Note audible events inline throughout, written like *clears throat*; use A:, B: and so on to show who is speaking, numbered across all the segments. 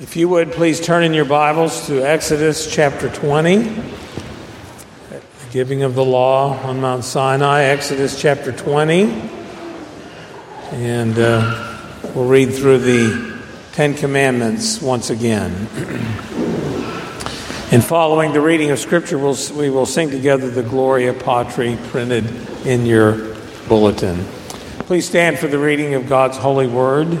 A: If you would please turn in your Bibles to Exodus chapter 20, the giving of the law on Mount Sinai, Exodus chapter 20. And uh, we'll read through the Ten Commandments once again. *clears throat* In following the reading of Scripture, we'll, we will sing together the Gloria Patri printed in your bulletin. Please stand for the reading of God's holy word.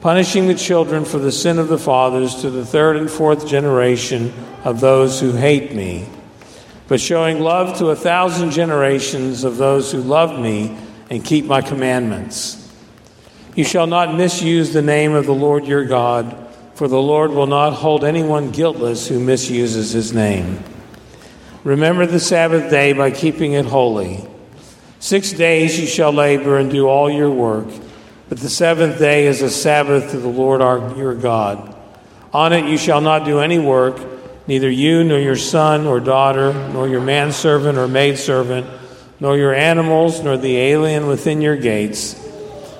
A: punishing the children for the sin of the fathers to the third and fourth generation of those who hate me, but showing love to a thousand generations of those who love me and keep my commandments. You shall not misuse the name of the Lord your God, for the Lord will not hold anyone guiltless who misuses his name. Remember the Sabbath day by keeping it holy. Six days you shall labor and do all your work. But the seventh day is a Sabbath to the Lord our, your God. On it you shall not do any work, neither you, nor your son or daughter, nor your manservant or maidservant, nor your animals, nor the alien within your gates.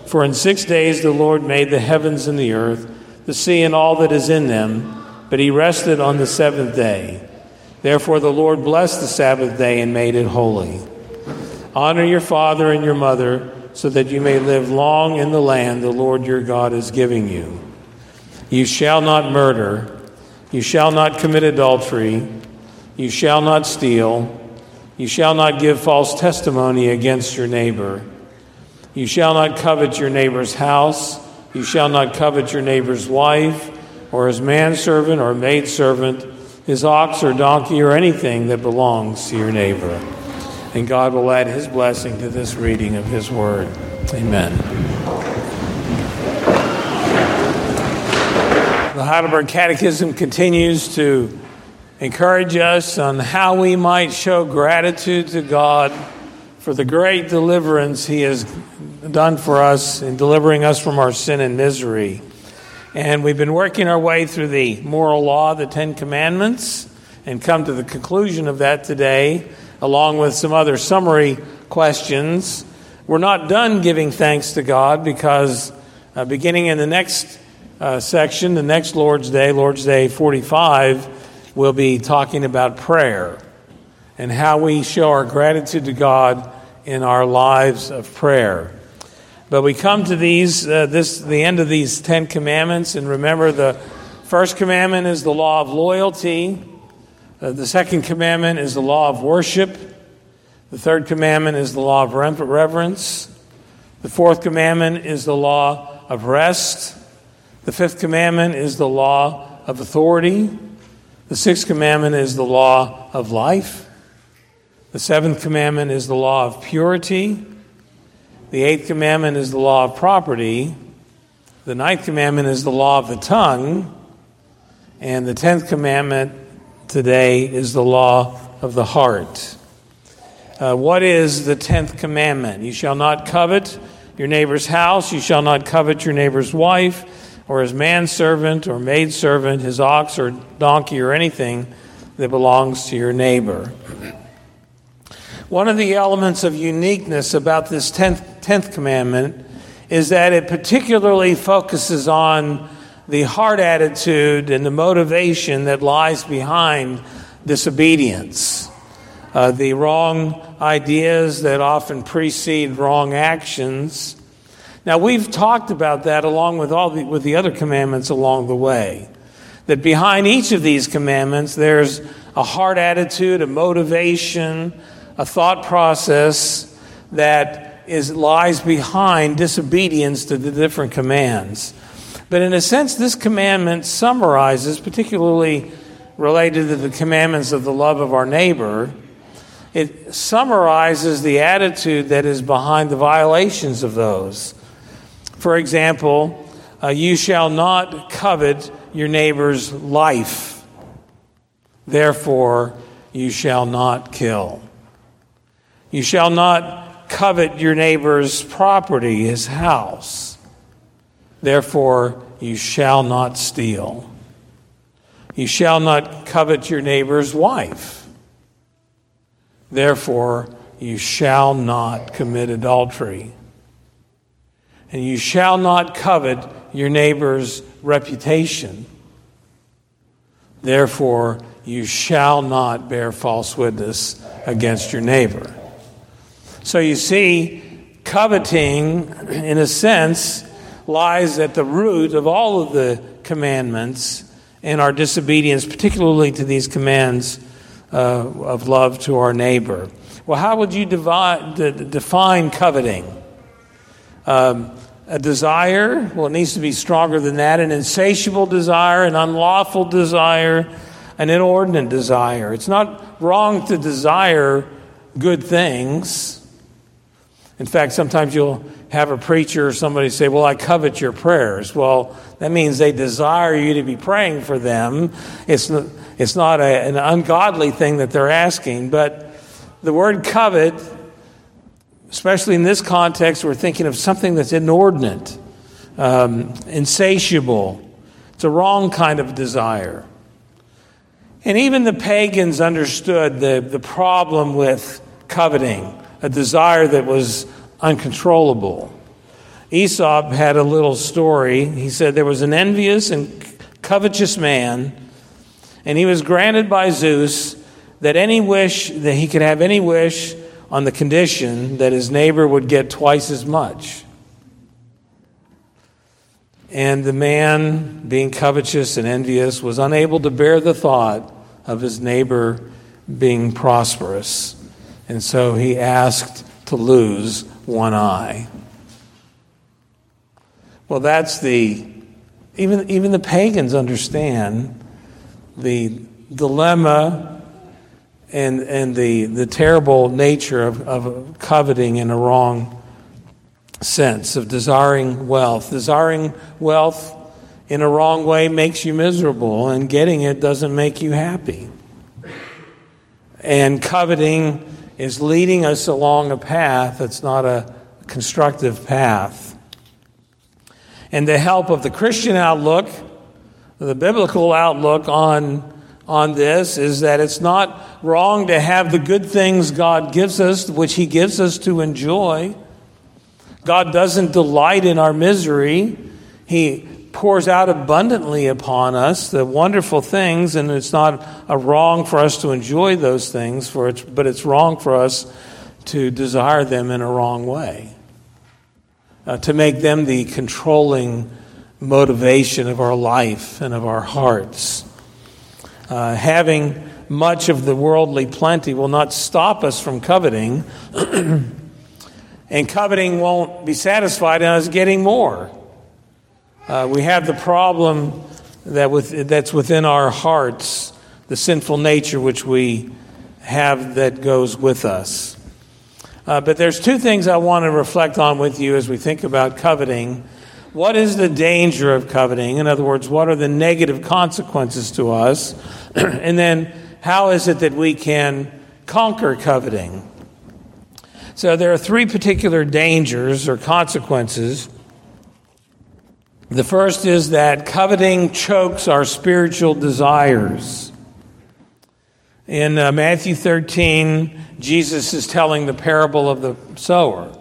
A: For in six days the Lord made the heavens and the earth, the sea and all that is in them, but he rested on the seventh day. Therefore the Lord blessed the Sabbath day and made it holy. Honor your father and your mother so that you may live long in the land the Lord your God is giving you. You shall not murder. You shall not commit adultery. You shall not steal. You shall not give false testimony against your neighbor. You shall not covet your neighbor's house. You shall not covet your neighbor's wife, or his manservant or maidservant, his ox or donkey, or anything that belongs to your neighbor and God will add his blessing to this reading of his word. Amen. The Heidelberg Catechism continues to encourage us on how we might show gratitude to God for the great deliverance he has done for us in delivering us from our sin and misery. And we've been working our way through the moral law, the Ten Commandments, and come to the conclusion of that today along with some other summary questions. We're not done giving thanks to God because uh, beginning in the next uh, section, the next Lord's Day, Lord's Day 45, we'll be talking about prayer and how we show our gratitude to God in our lives of prayer. But we come to these, uh, this, the end of these Ten Commandments, and remember the first commandment is the law of loyalty. Uh, the second commandment is the law of worship. The third commandment is the law of reverence. The fourth commandment is the law of rest. The fifth commandment is the law of authority. The sixth commandment is the law of life. The seventh commandment is the law of purity. The eighth commandment is the law of property. The ninth commandment is the law of the tongue. And the tenth commandment today is the law of the heart. Uh, what is the tenth commandment? You shall not covet your neighbor's house, you shall not covet your neighbor's wife, or his manservant or maidservant, his ox or donkey, or anything that belongs to your neighbor. One of the elements of uniqueness about this tenth, tenth commandment is that it particularly focuses on the heart attitude and the motivation that lies behind disobedience. Uh, the wrong ideas that often precede wrong actions. Now, we've talked about that along with all the, with the other commandments along the way. That behind each of these commandments, there's a heart attitude, a motivation, a thought process that is, lies behind disobedience to the different commands. But in a sense, this commandment summarizes, particularly related to the commandments of the love of our neighbor, it summarizes the attitude that is behind the violations of those. For example, uh, you shall not covet your neighbor's life. Therefore, you shall not kill. You shall not covet your neighbor's property, his house. Therefore, you shall not steal. You shall not covet your neighbor's wife. Therefore, you shall not commit adultery. And you shall not covet your neighbor's reputation. Therefore, you shall not bear false witness against your neighbor. So you see, coveting, in a sense, lies at the root of all of the commandments and our disobedience, particularly to these commands uh, of love to our neighbor. Well, how would you divide, define coveting? Um, a desire, well, it needs to be stronger than that an insatiable desire, an unlawful desire, an inordinate desire. It's not wrong to desire good things. In fact, sometimes you'll have a preacher or somebody say, Well, I covet your prayers. Well, that means they desire you to be praying for them. It's not, it's not a, an ungodly thing that they're asking, but the word covet, especially in this context, we're thinking of something that's inordinate, um, insatiable. It's a wrong kind of desire. And even the pagans understood the, the problem with coveting a desire that was uncontrollable. Aesop had a little story. He said there was an envious and covetous man, and he was granted by Zeus that any wish that he could have any wish on the condition that his neighbor would get twice as much. And the man, being covetous and envious, was unable to bear the thought of his neighbor being prosperous. And so he asked to lose one eye. Well, that's the, even, even the pagans understand the dilemma and, and the, the terrible nature of, of coveting in a wrong sense, of desiring wealth. Desiring wealth in a wrong way makes you miserable, and getting it doesn't make you happy. And coveting is leading us along a path that's not a constructive path. And the help of the Christian outlook, the biblical outlook on, on this, is that it's not wrong to have the good things God gives us, which He gives us to enjoy. God doesn't delight in our misery. He pours out abundantly upon us the wonderful things, and it's not a wrong for us to enjoy those things, for it's, but it's wrong for us to desire them in a wrong way, uh, to make them the controlling motivation of our life and of our hearts. Uh, having much of the worldly plenty will not stop us from coveting, *clears throat* and coveting won't be satisfied in us getting more. Uh, we have the problem that with, that's within our hearts, the sinful nature which we have that goes with us. Uh, but there's two things I want to reflect on with you as we think about coveting. What is the danger of coveting? In other words, what are the negative consequences to us? *clears throat* and then, how is it that we can conquer coveting? So, there are three particular dangers or consequences the first is that coveting chokes our spiritual desires. In uh, Matthew 13, Jesus is telling the parable of the sower.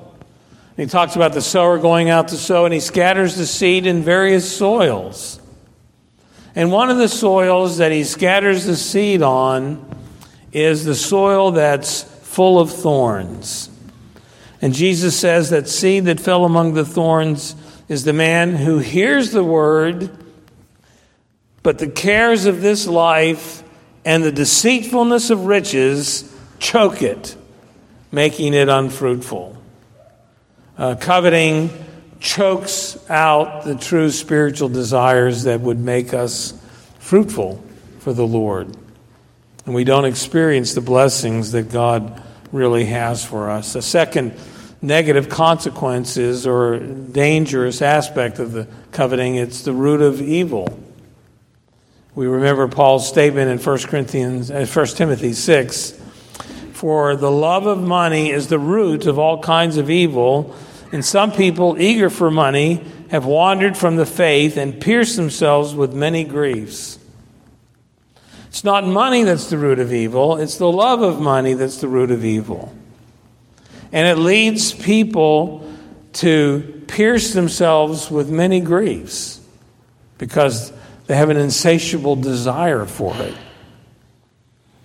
A: He talks about the sower going out to sow, and he scatters the seed in various soils. And one of the soils that he scatters the seed on is the soil that's full of thorns. And Jesus says that seed that fell among the thorns is the man who hears the word, but the cares of this life and the deceitfulness of riches choke it, making it unfruitful. Uh, coveting chokes out the true spiritual desires that would make us fruitful for the Lord. And we don't experience the blessings that God really has for us. A second negative consequences or dangerous aspect of the coveting. It's the root of evil. We remember Paul's statement in 1 Corinthians, 1 uh, Timothy 6 For the love of money is the root of all kinds of evil, and some people, eager for money, have wandered from the faith and pierced themselves with many griefs. It's not money that's the root of evil, it's the love of money that's the root of evil. And it leads people to pierce themselves with many griefs because they have an insatiable desire for it.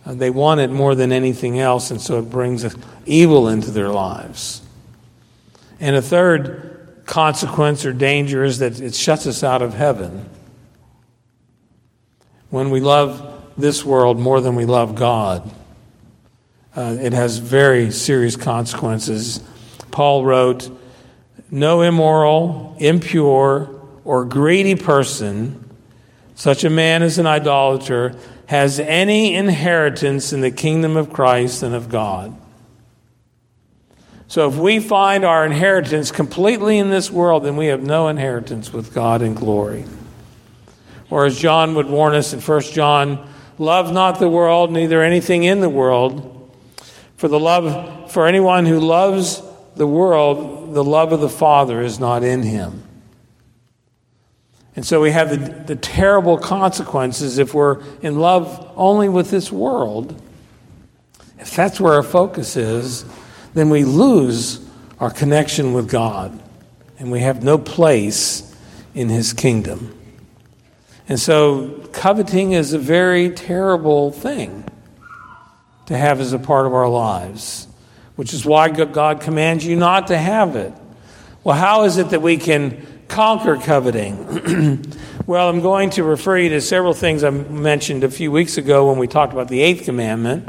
A: Uh, they want it more than anything else, and so it brings evil into their lives. And a third consequence or danger is that it shuts us out of heaven. When we love this world more than we love God, uh, it has very serious consequences. Paul wrote, No immoral, impure, or greedy person such a man as an idolater has any inheritance in the kingdom of Christ and of God. So if we find our inheritance completely in this world, then we have no inheritance with God in glory. Or as John would warn us in 1 John, love not the world, neither anything in the world. For the love for anyone who loves the world, the love of the Father is not in him. And so we have the, the terrible consequences if we're in love only with this world. If that's where our focus is, then we lose our connection with God and we have no place in His kingdom. And so, coveting is a very terrible thing to have as a part of our lives, which is why God commands you not to have it. Well, how is it that we can conquer coveting? *clears throat* well, I'm going to refer you to several things I mentioned a few weeks ago when we talked about the eighth commandment.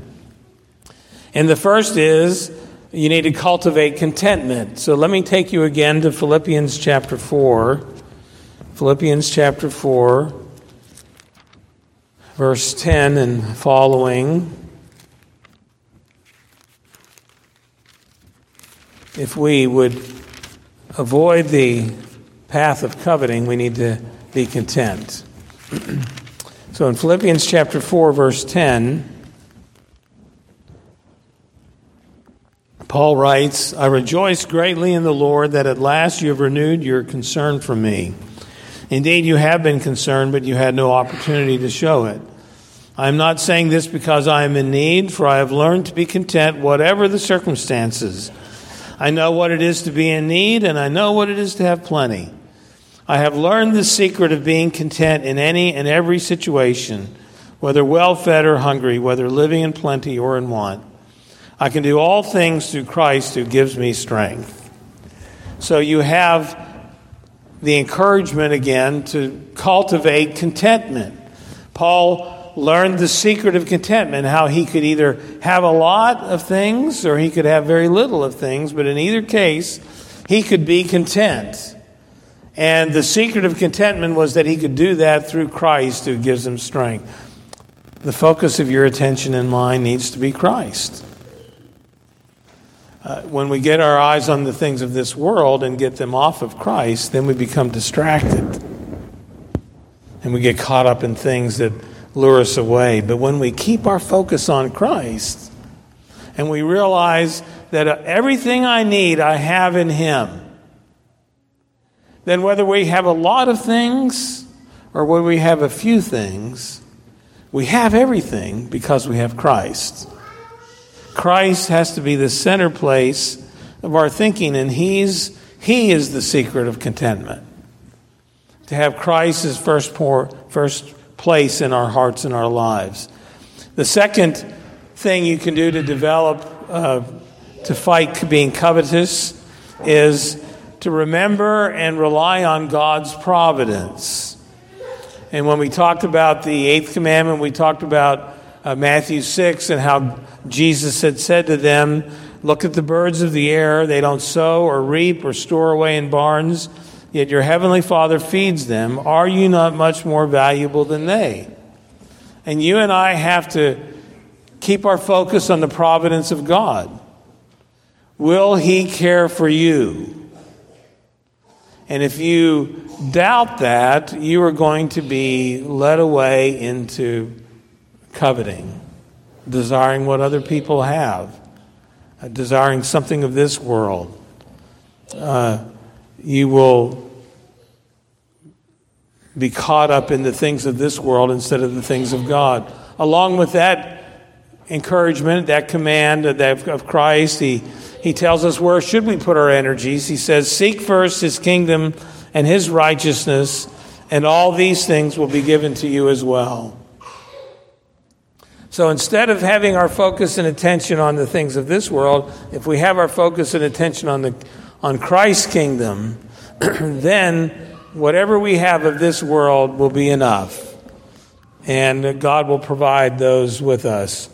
A: And the first is you need to cultivate contentment. So let me take you again to Philippians chapter 4. Philippians chapter 4, verse 10 and following. If we would avoid the path of coveting, we need to be content. so in Philippians chapter 4, verse 10, Paul writes, I rejoice greatly in the Lord that at last you have renewed your concern for me. Indeed, you have been concerned, but you had no opportunity to show it. I am not saying this because I am in need, for I have learned to be content whatever the circumstances. I know what it is to be in need, and I know what it is to have plenty. I have learned the secret of being content in any and every situation, whether well fed or hungry, whether living in plenty or in want. I can do all things through Christ who gives me strength. So you have the encouragement again to cultivate contentment. Paul learned the secret of contentment, how he could either have a lot of things or he could have very little of things, but in either case, he could be content. And the secret of contentment was that he could do that through Christ who gives him strength. The focus of your attention and mind needs to be Christ. Uh, when we get our eyes on the things of this world and get them off of Christ, then we become distracted. And we get caught up in things that lure us away. But when we keep our focus on Christ and we realize that uh, everything I need, I have in Him, then whether we have a lot of things or whether we have a few things, we have everything because we have Christ. Christ has to be the center place of our thinking, and He's He is the secret of contentment. To have Christ as first, first place in our hearts and our lives. The second thing you can do to develop, uh, to fight being covetous, is to remember and rely on God's providence. And when we talked about the eighth commandment, we talked about uh, Matthew 6 and how Jesus had said to them, Look at the birds of the air. They don't sow or reap or store away in barns yet your heavenly Father feeds them. Are you not much more valuable than they? And you and I have to keep our focus on the providence of God. Will He care for you? And if you doubt that, you are going to be led away into coveting, desiring what other people have, desiring something of this world. Uh, you will be caught up in the things of this world instead of the things of God. Along with that encouragement, that command of Christ, he, he tells us where should we put our energies. He says, Seek first his kingdom and his righteousness, and all these things will be given to you as well. So instead of having our focus and attention on the things of this world, if we have our focus and attention on, the, on Christ's kingdom, *clears throat* then whatever we have of this world will be enough. And God will provide those with us,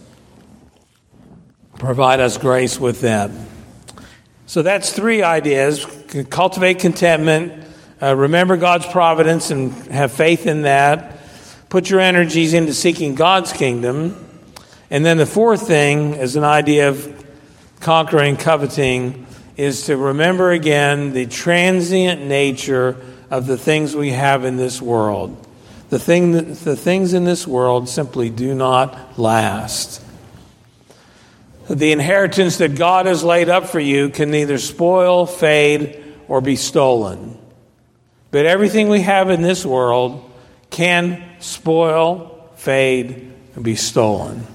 A: provide us grace with that. So that's three ideas cultivate contentment, uh, remember God's providence and have faith in that. Put your energies into seeking God's kingdom. And then the fourth thing is an idea of conquering coveting is to remember again the transient nature of the things we have in this world. The, thing that, the things in this world simply do not last. The inheritance that God has laid up for you can neither spoil, fade, or be stolen. But everything we have in this world can spoil, fade, and be stolen.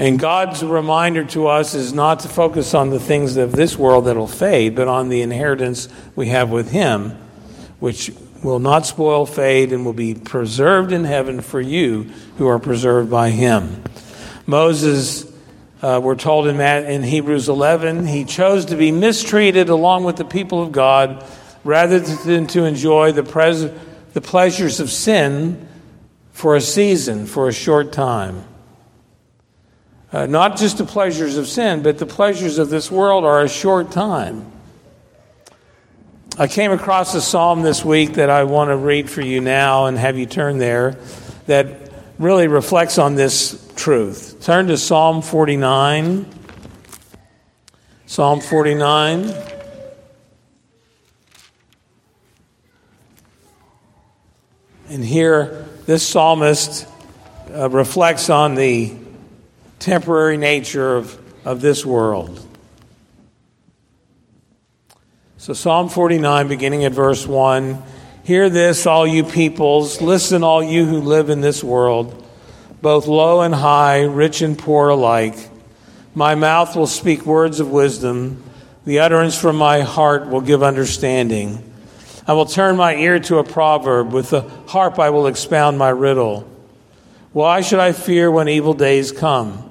A: And God's reminder to us is not to focus on the things of this world that will fade, but on the inheritance we have with Him, which will not spoil, fade, and will be preserved in heaven for you who are preserved by Him. Moses, uh, we're told in, in Hebrews 11, he chose to be mistreated along with the people of God rather than to enjoy the, pres- the pleasures of sin for a season, for a short time. Uh, not just the pleasures of sin, but the pleasures of this world are a short time. I came across a psalm this week that I want to read for you now and have you turn there that really reflects on this truth. Turn to Psalm 49. Psalm 49. And here, this psalmist uh, reflects on the temporary nature of, of this world. So, Psalm 49, beginning at verse 1 Hear this, all you peoples, listen, all you who live in this world, both low and high, rich and poor alike. My mouth will speak words of wisdom, the utterance from my heart will give understanding. I will turn my ear to a proverb. With the harp I will expound my riddle. Why should I fear when evil days come?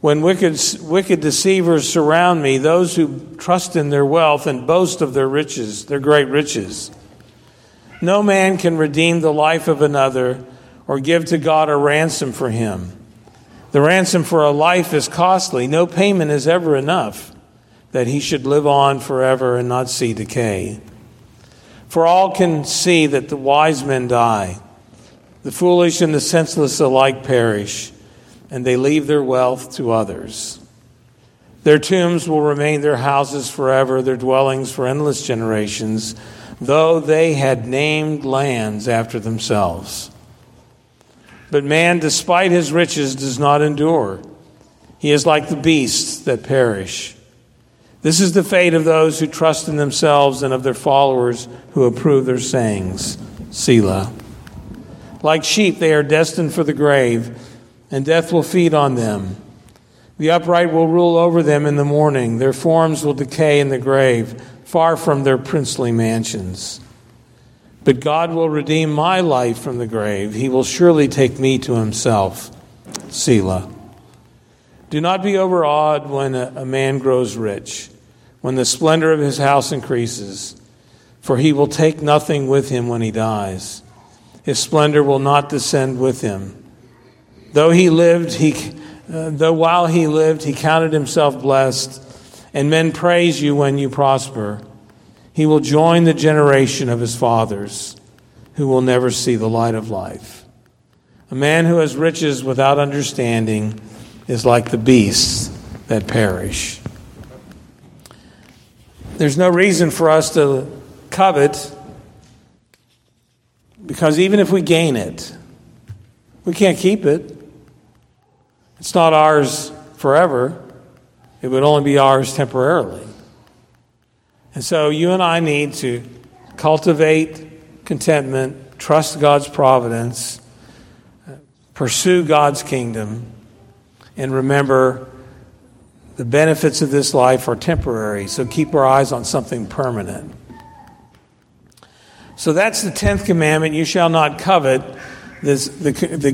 A: When wicked, wicked deceivers surround me, those who trust in their wealth and boast of their riches, their great riches. No man can redeem the life of another or give to God a ransom for him. The ransom for a life is costly. No payment is ever enough that he should live on forever and not see decay. For all can see that the wise men die, the foolish and the senseless alike perish, and they leave their wealth to others. Their tombs will remain their houses forever, their dwellings for endless generations, though they had named lands after themselves. But man, despite his riches, does not endure. He is like the beasts that perish. This is the fate of those who trust in themselves and of their followers who approve their sayings. Selah. Like sheep, they are destined for the grave, and death will feed on them. The upright will rule over them in the morning. Their forms will decay in the grave, far from their princely mansions. But God will redeem my life from the grave. He will surely take me to himself. Selah. Do not be overawed when a, a man grows rich, when the splendor of his house increases, for he will take nothing with him when he dies. His splendor will not descend with him. Though he lived, he, uh, though while he lived, he counted himself blessed, and men praise you when you prosper. He will join the generation of his fathers, who will never see the light of life. A man who has riches without understanding is like the beasts that perish. There's no reason for us to covet because even if we gain it, we can't keep it. It's not ours forever, it would only be ours temporarily. And so you and I need to cultivate contentment, trust God's providence, pursue God's kingdom, and remember the benefits of this life are temporary, so keep our eyes on something permanent. So that's the 10th commandment you shall not covet. This, the, the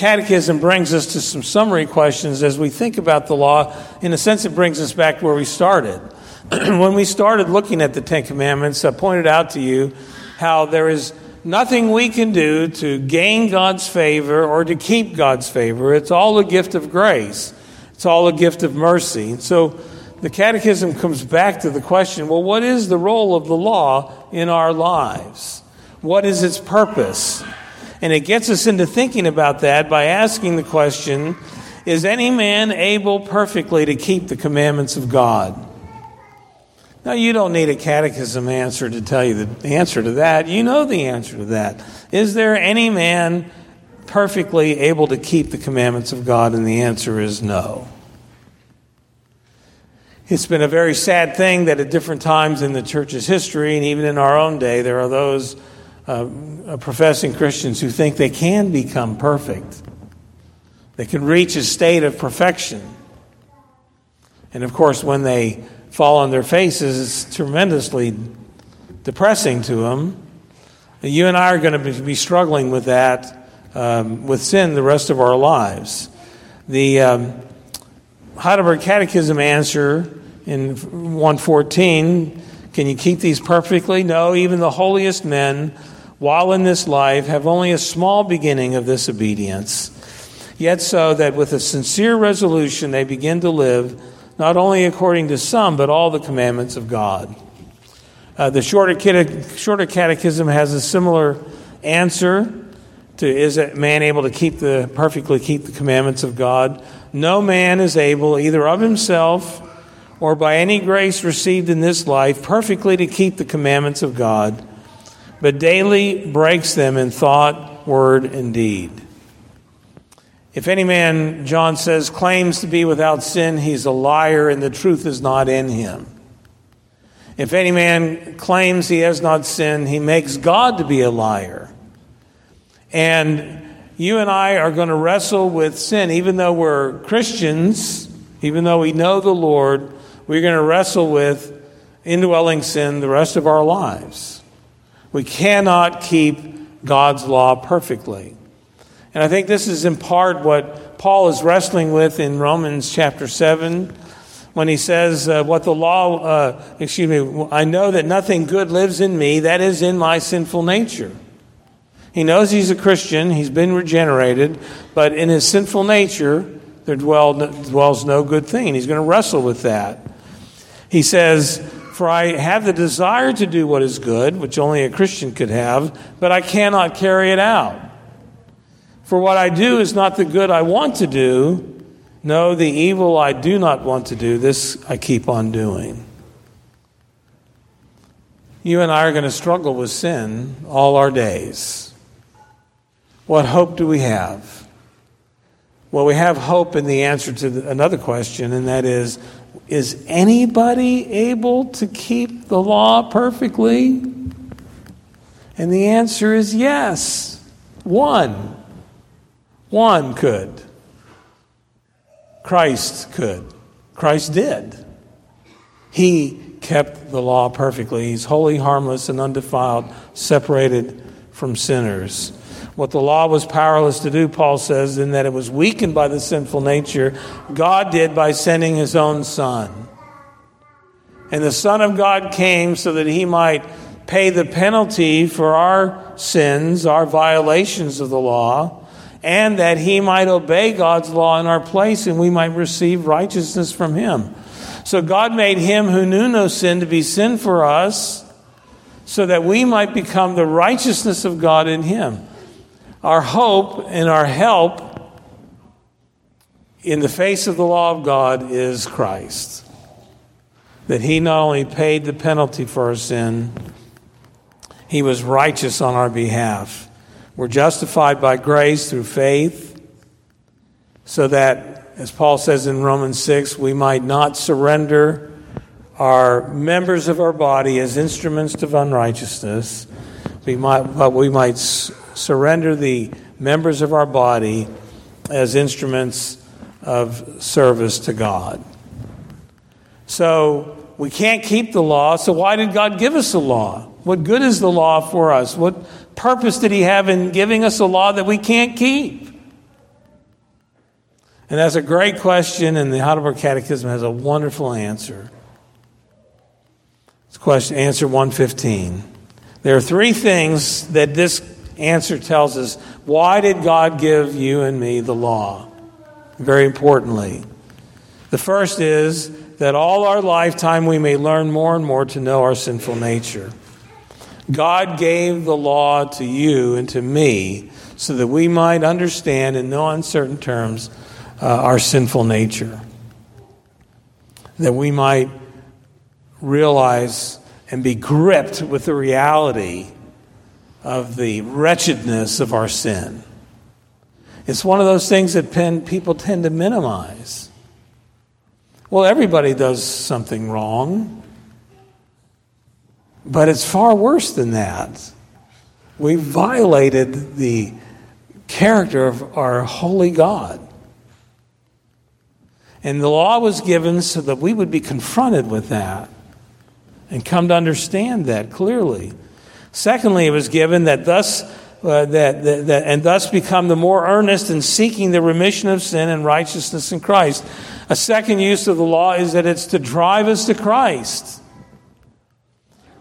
A: catechism brings us to some summary questions as we think about the law. In a sense, it brings us back to where we started. *clears throat* when we started looking at the Ten Commandments, I pointed out to you how there is nothing we can do to gain God's favor or to keep God's favor. It's all a gift of grace. It's all a gift of mercy. So the Catechism comes back to the question well, what is the role of the law in our lives? What is its purpose? And it gets us into thinking about that by asking the question Is any man able perfectly to keep the commandments of God? Now, you don't need a catechism answer to tell you the answer to that. You know the answer to that. Is there any man perfectly able to keep the commandments of God? And the answer is no. It's been a very sad thing that at different times in the church's history, and even in our own day, there are those uh, professing Christians who think they can become perfect. They can reach a state of perfection. And of course, when they fall on their faces, it's tremendously depressing to them. You and I are going to be struggling with that um, with sin the rest of our lives. The um, Heidelberg Catechism answer in 114 can you keep these perfectly? No, even the holiest men, while in this life, have only a small beginning of this obedience. Yet so that with a sincere resolution they begin to live not only according to some, but all the commandments of God. Uh, the shorter, shorter catechism has a similar answer to is a man able to keep the perfectly keep the commandments of God? No man is able either of himself or by any grace received in this life perfectly to keep the commandments of God, but daily breaks them in thought, word, and deed. If any man, John says, claims to be without sin, he's a liar and the truth is not in him. If any man claims he has not sinned, he makes God to be a liar and you and I are going to wrestle with sin, even though we're Christians, even though we know the Lord, we're going to wrestle with indwelling sin the rest of our lives. We cannot keep God's law perfectly. And I think this is in part what Paul is wrestling with in Romans chapter 7 when he says, uh, What the law, uh, excuse me, I know that nothing good lives in me, that is in my sinful nature. He knows he's a Christian, he's been regenerated, but in his sinful nature, there dwells no good thing. He's going to wrestle with that. He says, For I have the desire to do what is good, which only a Christian could have, but I cannot carry it out. For what I do is not the good I want to do. No, the evil I do not want to do, this I keep on doing. You and I are going to struggle with sin all our days. What hope do we have? Well, we have hope in the answer to another question, and that is Is anybody able to keep the law perfectly? And the answer is yes. One. One could. Christ could. Christ did. He kept the law perfectly. He's holy, harmless, and undefiled, separated from sinners. What the law was powerless to do, Paul says, in that it was weakened by the sinful nature, God did by sending his own Son. And the Son of God came so that he might pay the penalty for our sins, our violations of the law, and that he might obey God's law in our place and we might receive righteousness from him. So God made him who knew no sin to be sin for us so that we might become the righteousness of God in him. Our hope and our help in the face of the law of God is Christ. That he not only paid the penalty for our sin, he was righteous on our behalf. We're justified by grace through faith, so that, as Paul says in Romans 6, we might not surrender our members of our body as instruments of unrighteousness, we might, but we might surrender the members of our body as instruments of service to God. So we can't keep the law, so why did God give us the law? What good is the law for us? What purpose did He have in giving us a law that we can't keep? And that's a great question, and the Heidelberg Catechism has a wonderful answer. It's question, answer 115. There are three things that this answer tells us. Why did God give you and me the law? Very importantly. The first is that all our lifetime we may learn more and more to know our sinful nature. God gave the law to you and to me so that we might understand in no uncertain terms uh, our sinful nature. That we might realize and be gripped with the reality of the wretchedness of our sin. It's one of those things that people tend to minimize. Well, everybody does something wrong, but it's far worse than that. We violated the character of our holy God. And the law was given so that we would be confronted with that and come to understand that clearly. Secondly, it was given that thus uh, that, that, that, and thus become the more earnest in seeking the remission of sin and righteousness in Christ. A second use of the law is that it's to drive us to Christ.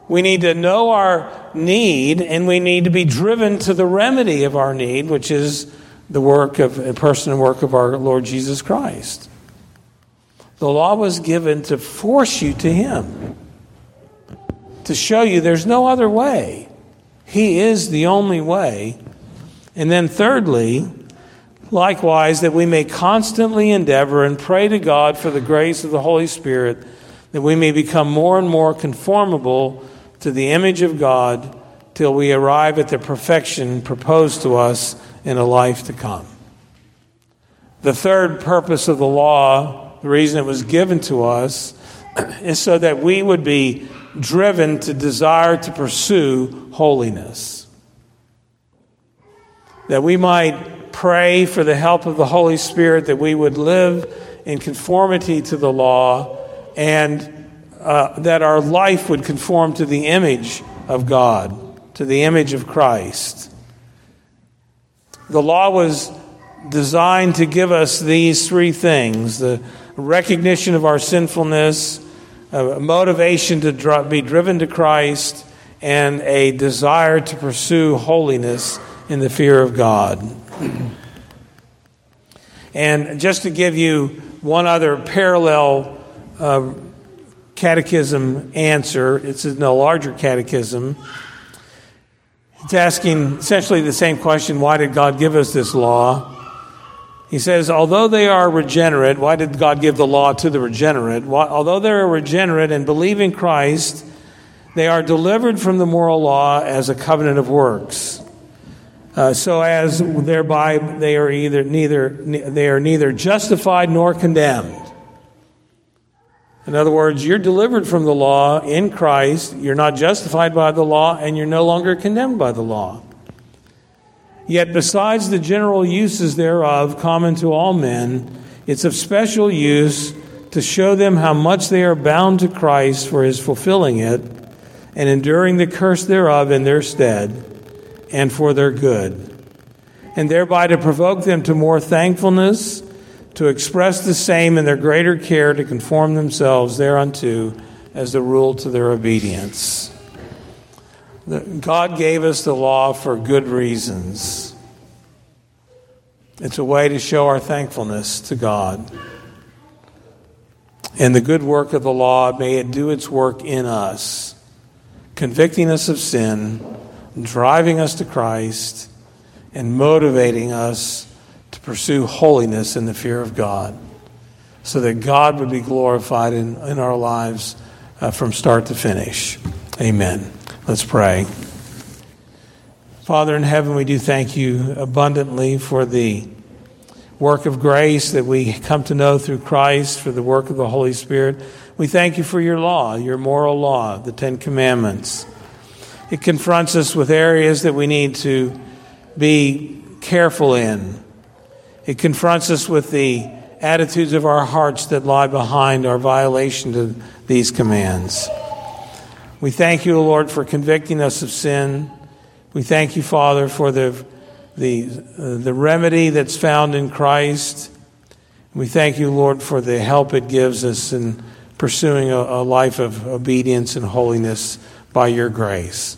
A: We need to know our need and we need to be driven to the remedy of our need, which is the work of a person and work of our Lord Jesus Christ. The law was given to force you to Him, to show you there's no other way. He is the only way. And then, thirdly, likewise, that we may constantly endeavor and pray to God for the grace of the Holy Spirit, that we may become more and more conformable to the image of God till we arrive at the perfection proposed to us in a life to come. The third purpose of the law, the reason it was given to us, *clears throat* is so that we would be driven to desire to pursue holiness. That we might pray for the help of the Holy Spirit, that we would live in conformity to the law, and uh, that our life would conform to the image of God, to the image of Christ. The law was designed to give us these three things the recognition of our sinfulness a motivation to be driven to Christ, and a desire to pursue holiness in the fear of God. *clears throat* and just to give you one other parallel uh, catechism answer, it's in a larger catechism. It's asking essentially the same question why did God give us this law? He says, although they are regenerate, why did God give the law to the regenerate? Although they are regenerate and believe in Christ, they are delivered from the moral law as a covenant of works. Uh, so as thereby they are either neither they are neither justified nor condemned. In other words, you're delivered from the law in Christ, you're not justified by the law, and you're no longer condemned by the law. Yet, besides the general uses thereof common to all men, it's of special use to show them how much they are bound to Christ for his fulfilling it and enduring the curse thereof in their stead and for their good, and thereby to provoke them to more thankfulness, to express the same in their greater care to conform themselves thereunto as the rule to their obedience. God gave us the law for good reasons. It's a way to show our thankfulness to God. And the good work of the law, may it do its work in us, convicting us of sin, driving us to Christ, and motivating us to pursue holiness in the fear of God, so that God would be glorified in, in our lives uh, from start to finish. Amen. Let's pray. Father in heaven, we do thank you abundantly for the work of grace that we come to know through Christ, for the work of the Holy Spirit. We thank you for your law, your moral law, the Ten Commandments. It confronts us with areas that we need to be careful in. It confronts us with the attitudes of our hearts that lie behind our violation of these commands. We thank you, Lord, for convicting us of sin. We thank you, Father, for the, the, uh, the remedy that's found in Christ. We thank you, Lord, for the help it gives us in pursuing a, a life of obedience and holiness by your grace.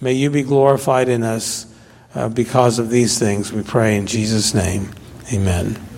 A: May you be glorified in us uh, because of these things, we pray in Jesus' name. Amen.